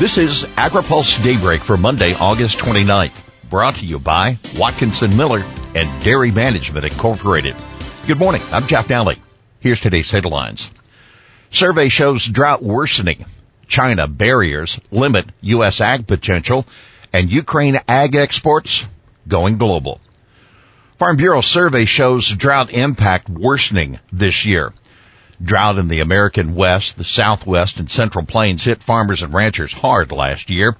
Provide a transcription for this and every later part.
This is AgriPulse Daybreak for Monday, August 29th, brought to you by Watkinson Miller and Dairy Management Incorporated. Good morning. I'm Jeff Nalley. Here's today's headlines. Survey shows drought worsening. China barriers limit U.S. ag potential and Ukraine ag exports going global. Farm Bureau survey shows drought impact worsening this year. Drought in the American West, the Southwest, and Central Plains hit farmers and ranchers hard last year.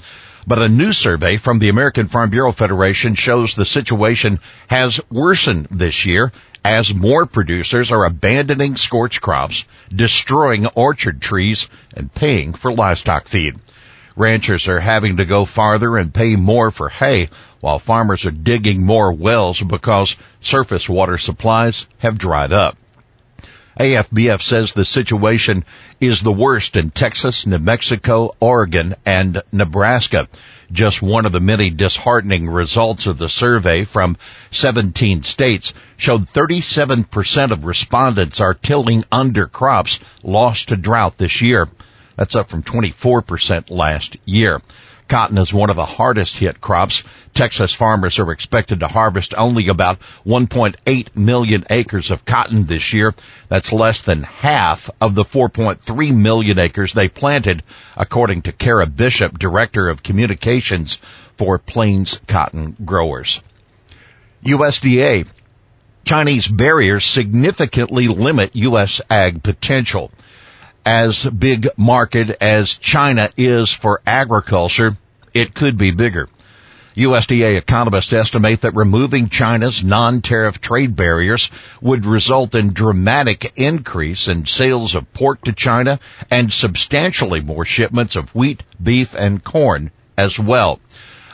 But a new survey from the American Farm Bureau Federation shows the situation has worsened this year as more producers are abandoning scorch crops, destroying orchard trees, and paying for livestock feed. Ranchers are having to go farther and pay more for hay, while farmers are digging more wells because surface water supplies have dried up. AFBF says the situation is the worst in Texas, New Mexico, Oregon, and Nebraska. Just one of the many disheartening results of the survey from 17 states showed 37% of respondents are tilling under crops lost to drought this year. That's up from 24% last year. Cotton is one of the hardest hit crops. Texas farmers are expected to harvest only about 1.8 million acres of cotton this year. That's less than half of the 4.3 million acres they planted, according to Kara Bishop, Director of Communications for Plains Cotton Growers. USDA Chinese barriers significantly limit U.S. ag potential as big market as China is for agriculture, it could be bigger. USDA economists estimate that removing China's non-tariff trade barriers would result in dramatic increase in sales of pork to China and substantially more shipments of wheat, beef, and corn as well.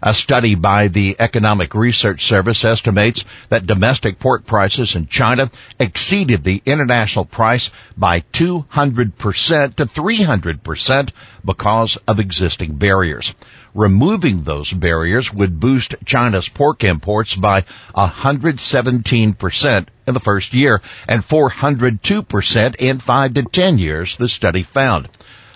A study by the Economic Research Service estimates that domestic pork prices in China exceeded the international price by 200% to 300% because of existing barriers. Removing those barriers would boost China's pork imports by 117% in the first year and 402% in 5 to 10 years, the study found.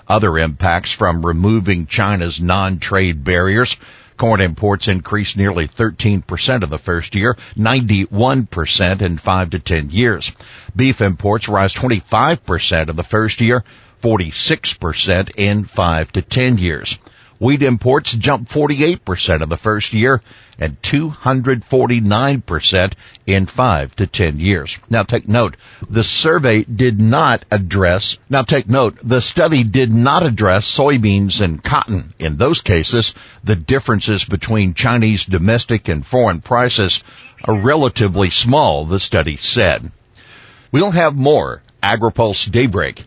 Other impacts from removing China's non-trade barriers Corn imports increased nearly 13% in the first year, 91% in 5 to 10 years. Beef imports rise 25% in the first year, 46% in 5 to 10 years. Wheat imports jumped 48% in the first year and 249% in 5 to 10 years. Now take note, the survey did not address, now take note, the study did not address soybeans and cotton. In those cases, the differences between Chinese domestic and foreign prices are relatively small, the study said. We'll have more AgriPulse Daybreak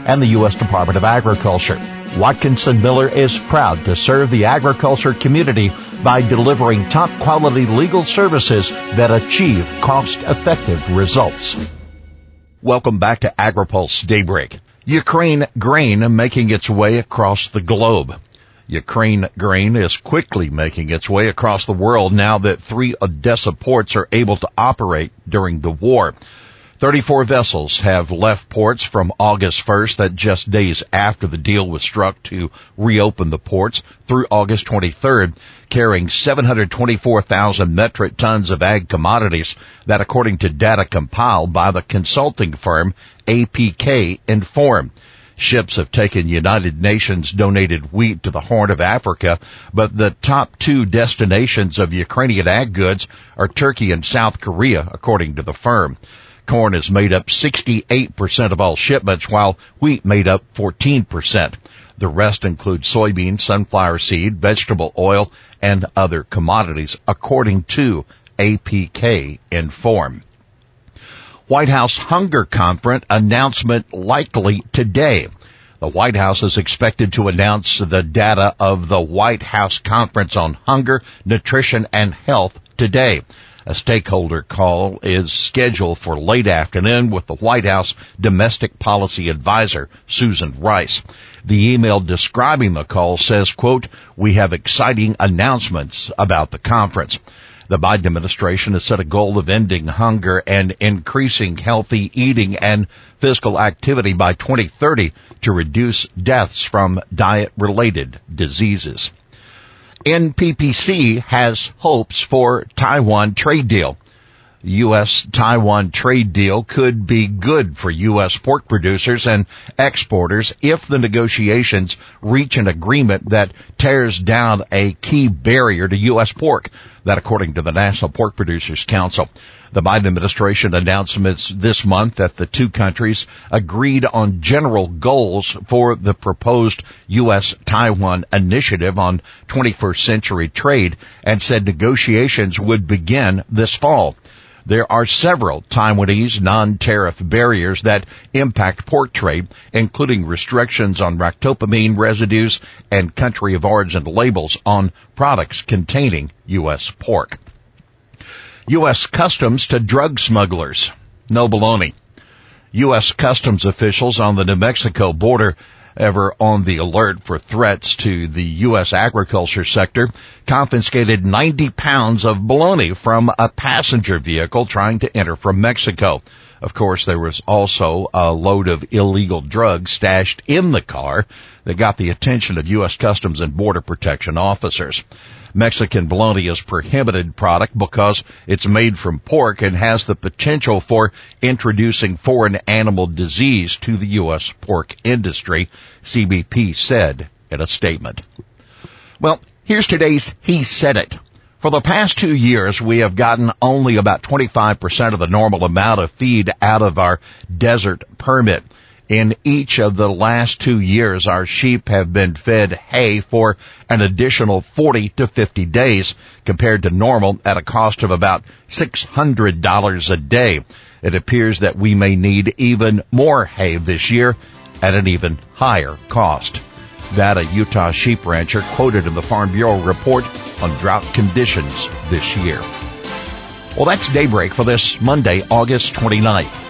and the U.S. Department of Agriculture. Watkinson Miller is proud to serve the agriculture community by delivering top quality legal services that achieve cost effective results. Welcome back to AgriPulse Daybreak. Ukraine grain making its way across the globe. Ukraine grain is quickly making its way across the world now that three Odessa ports are able to operate during the war. 34 vessels have left ports from August 1st, that just days after the deal was struck to reopen the ports, through August 23rd, carrying 724,000 metric tons of ag commodities that according to data compiled by the consulting firm APK Inform. Ships have taken United Nations donated wheat to the Horn of Africa, but the top two destinations of Ukrainian ag goods are Turkey and South Korea, according to the firm. Corn has made up 68% of all shipments, while wheat made up 14%. The rest include soybean, sunflower seed, vegetable oil, and other commodities, according to APK Inform. White House Hunger Conference announcement likely today. The White House is expected to announce the data of the White House Conference on Hunger, Nutrition, and Health today. A stakeholder call is scheduled for late afternoon with the White House domestic policy advisor, Susan Rice. The email describing the call says, quote, we have exciting announcements about the conference. The Biden administration has set a goal of ending hunger and increasing healthy eating and physical activity by 2030 to reduce deaths from diet related diseases. NPPC has hopes for Taiwan trade deal. U.S.-Taiwan trade deal could be good for U.S. pork producers and exporters if the negotiations reach an agreement that tears down a key barrier to U.S. pork. That according to the National Pork Producers Council. The Biden administration announcements this month that the two countries agreed on general goals for the proposed U.S.-Taiwan initiative on 21st century trade and said negotiations would begin this fall. There are several Taiwanese non-tariff barriers that impact pork trade, including restrictions on ractopamine residues and country of origin labels on products containing U.S. pork. U.S. Customs to drug smugglers. No baloney. U.S. Customs officials on the New Mexico border ever on the alert for threats to the U.S. agriculture sector confiscated 90 pounds of bologna from a passenger vehicle trying to enter from Mexico. Of course, there was also a load of illegal drugs stashed in the car that got the attention of U.S. Customs and Border Protection officers. Mexican bologna is prohibited product because it's made from pork and has the potential for introducing foreign animal disease to the U.S. pork industry, CBP said in a statement. Well, here's today's He Said It. For the past two years, we have gotten only about 25% of the normal amount of feed out of our desert permit. In each of the last two years, our sheep have been fed hay for an additional 40 to 50 days compared to normal at a cost of about $600 a day. It appears that we may need even more hay this year at an even higher cost. That a Utah sheep rancher quoted in the Farm Bureau report on drought conditions this year. Well, that's daybreak for this Monday, August 29th